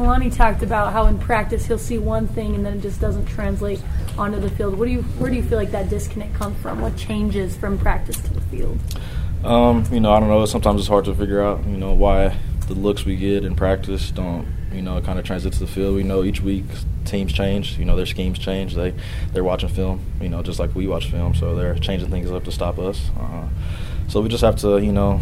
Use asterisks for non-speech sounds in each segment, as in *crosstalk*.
Kalani talked about how in practice he'll see one thing and then it just doesn't translate onto the field. What do you, where do you feel like that disconnect comes from? What changes from practice to the field? Um, you know, I don't know. Sometimes it's hard to figure out, you know, why the looks we get in practice don't, you know, kind of translate to the field. We know each week teams change. You know, their schemes change. They they're watching film. You know, just like we watch film, so they're changing things up to stop us. Uh, so we just have to, you know,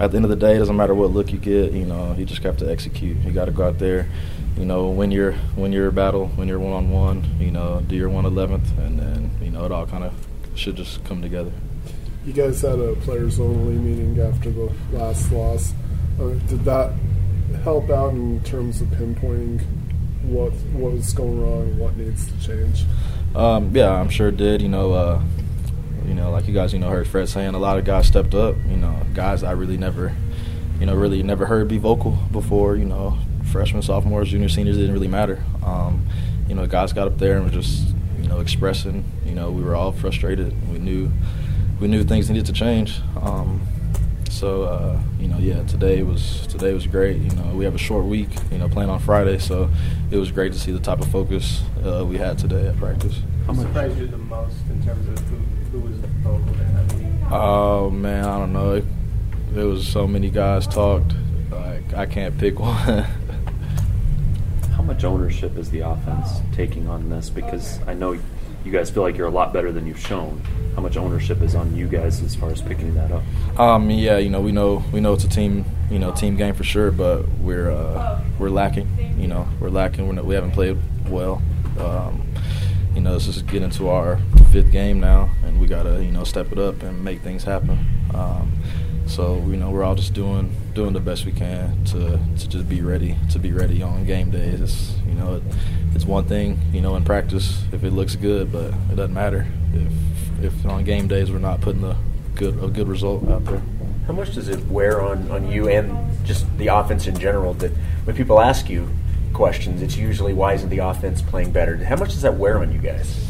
at the end of the day, it doesn't matter what look you get. You know, you just have to execute. You got to go out there, you know, win your win your battle, win your one on one. You know, do your one eleventh, and then you know it all kind of should just come together. You guys had a players only meeting after the last loss. Uh, did that help out in terms of pinpointing what what was going wrong and what needs to change? Um, yeah, I'm sure it did. You know, uh, you know, like you guys, you know, heard Fred saying a lot of guys stepped up. You know, guys I really never, you know, really never heard be vocal before. You know, freshmen, sophomores, juniors, seniors didn't really matter. Um, you know, guys got up there and were just, you know, expressing. You know, we were all frustrated. We knew, we knew things needed to change. Um, so uh, you know, yeah, today was today was great. You know, we have a short week. You know, playing on Friday, so it was great to see the type of focus uh, we had today at practice. How surprised you the most in terms of who, who was vocal there? I mean, Oh man, I don't know. It, there was so many guys talked. Like I can't pick one. How much ownership is the offense taking on this? Because I know you guys feel like you're a lot better than you've shown. How much ownership is on you guys as far as picking that up? um, yeah, you know, we know we know it's a team, you know, team game for sure, but we're uh, we're lacking. You know, we're lacking. We're not, we haven't played well. Um, you know, this is getting into our fifth game now, and we gotta you know step it up and make things happen. Um, so you know, we're all just doing doing the best we can to to just be ready to be ready on game days. It's, you know, it, it's one thing you know in practice if it looks good, but it doesn't matter if if on game days we're not putting the good a good result out there. How much does it wear on, on you and just the offense in general that when people ask you questions, it's usually why isn't the offense playing better? How much does that wear on you guys?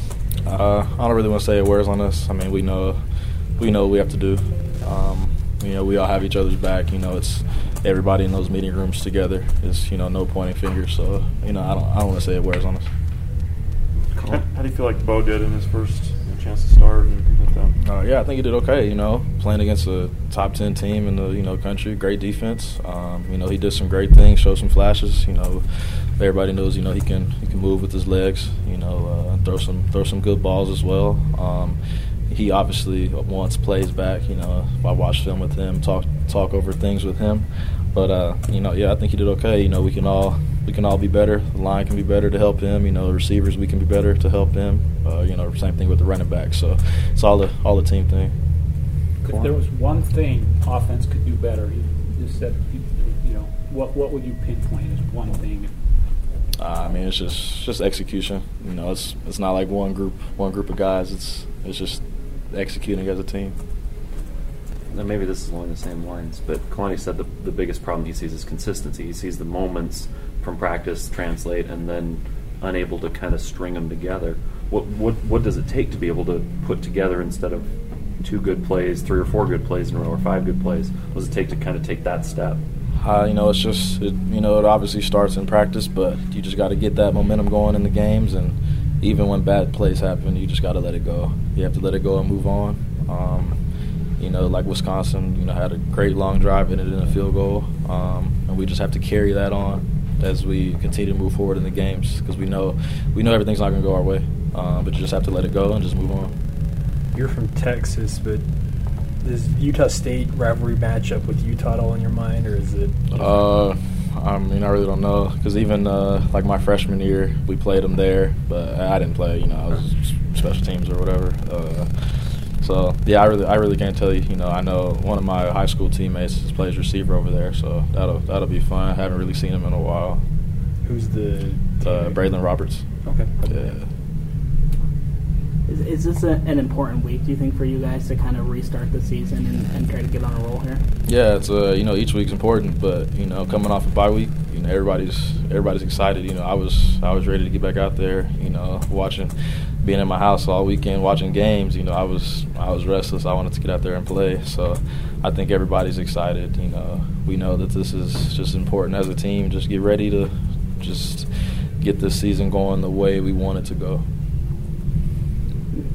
Uh, I don't really want to say it wears on us. I mean, we know we know what we have to do. Um, you know, we all have each other's back. You know, it's everybody in those meeting rooms together. It's you know no pointing fingers. So you know, I don't I don't want to say it wears on us. How, how do you feel like Bo did in his first chance to start and like that? Uh, yeah, I think he did okay. You know, playing against a top ten team in the you know country, great defense. Um, you know, he did some great things, showed some flashes. You know, everybody knows you know he can he can move with his legs. You know, uh, throw some throw some good balls as well. Um, he obviously wants plays back. You know, I watch film with him, talk talk over things with him. But uh, you know, yeah, I think he did okay. You know, we can all we can all be better. The line can be better to help him. You know, the receivers we can be better to help him. Uh, you know, same thing with the running back. So it's all the all the team thing. If there was one thing offense could do better, you just said, you, you know, what what would you pinpoint as one thing? Uh, I mean, it's just just execution. You know, it's it's not like one group one group of guys. It's it's just executing as a team. Then maybe this is along the same lines, but Kalani said the, the biggest problem he sees is consistency. He sees the moments from practice translate and then unable to kind of string them together. What, what, what does it take to be able to put together instead of two good plays, three or four good plays in a row, or five good plays? What does it take to kind of take that step? Uh, you know, it's just it, you know it obviously starts in practice, but you just got to get that momentum going in the games, and even when bad plays happen, you just got to let it go. You have to let it go and move on. Um, you know, like Wisconsin, you know, had a great long drive, ended in a field goal, um, and we just have to carry that on as we continue to move forward in the games because we know we know everything's not going to go our way, um, but you just have to let it go and just move on. You're from Texas, but is Utah State rivalry matchup with Utah at all in your mind, or is it? Uh, I mean, I really don't know because even uh, like my freshman year, we played them there, but I didn't play. You know, I was special teams or whatever. Uh, so yeah, I really, I really can't tell you. You know, I know one of my high school teammates plays receiver over there, so that'll that'll be fun. I haven't really seen him in a while. Who's the? Uh, Braylon Roberts. Okay. Yeah. Is, is this a, an important week, do you think, for you guys to kind of restart the season and, and try to get on a roll here? Yeah, it's uh, you know each week's important, but you know coming off a bye week, you know everybody's everybody's excited. You know I was I was ready to get back out there. You know watching, being in my house all weekend watching games. You know I was I was restless. I wanted to get out there and play. So I think everybody's excited. You know we know that this is just important as a team. Just get ready to just get this season going the way we want it to go.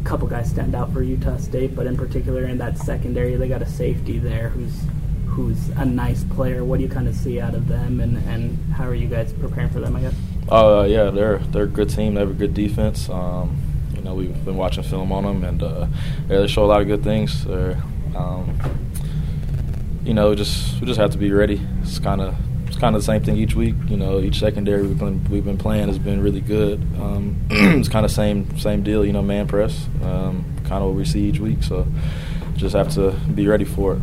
Couple guys stand out for Utah State, but in particular in that secondary, they got a safety there who's who's a nice player. What do you kind of see out of them, and, and how are you guys preparing for them? I guess. Uh, yeah, they're they're a good team. They have a good defense. Um, you know, we've been watching film on them, and uh, yeah, they show a lot of good things. Um, you know, just we just have to be ready. It's kind of it's kind of the same thing each week. You know, each secondary we've been, we've been playing has been really good. Um, *clears throat* it's kind of same same deal. You know, man press, um, kind of what we see each week. So just have to be ready for it.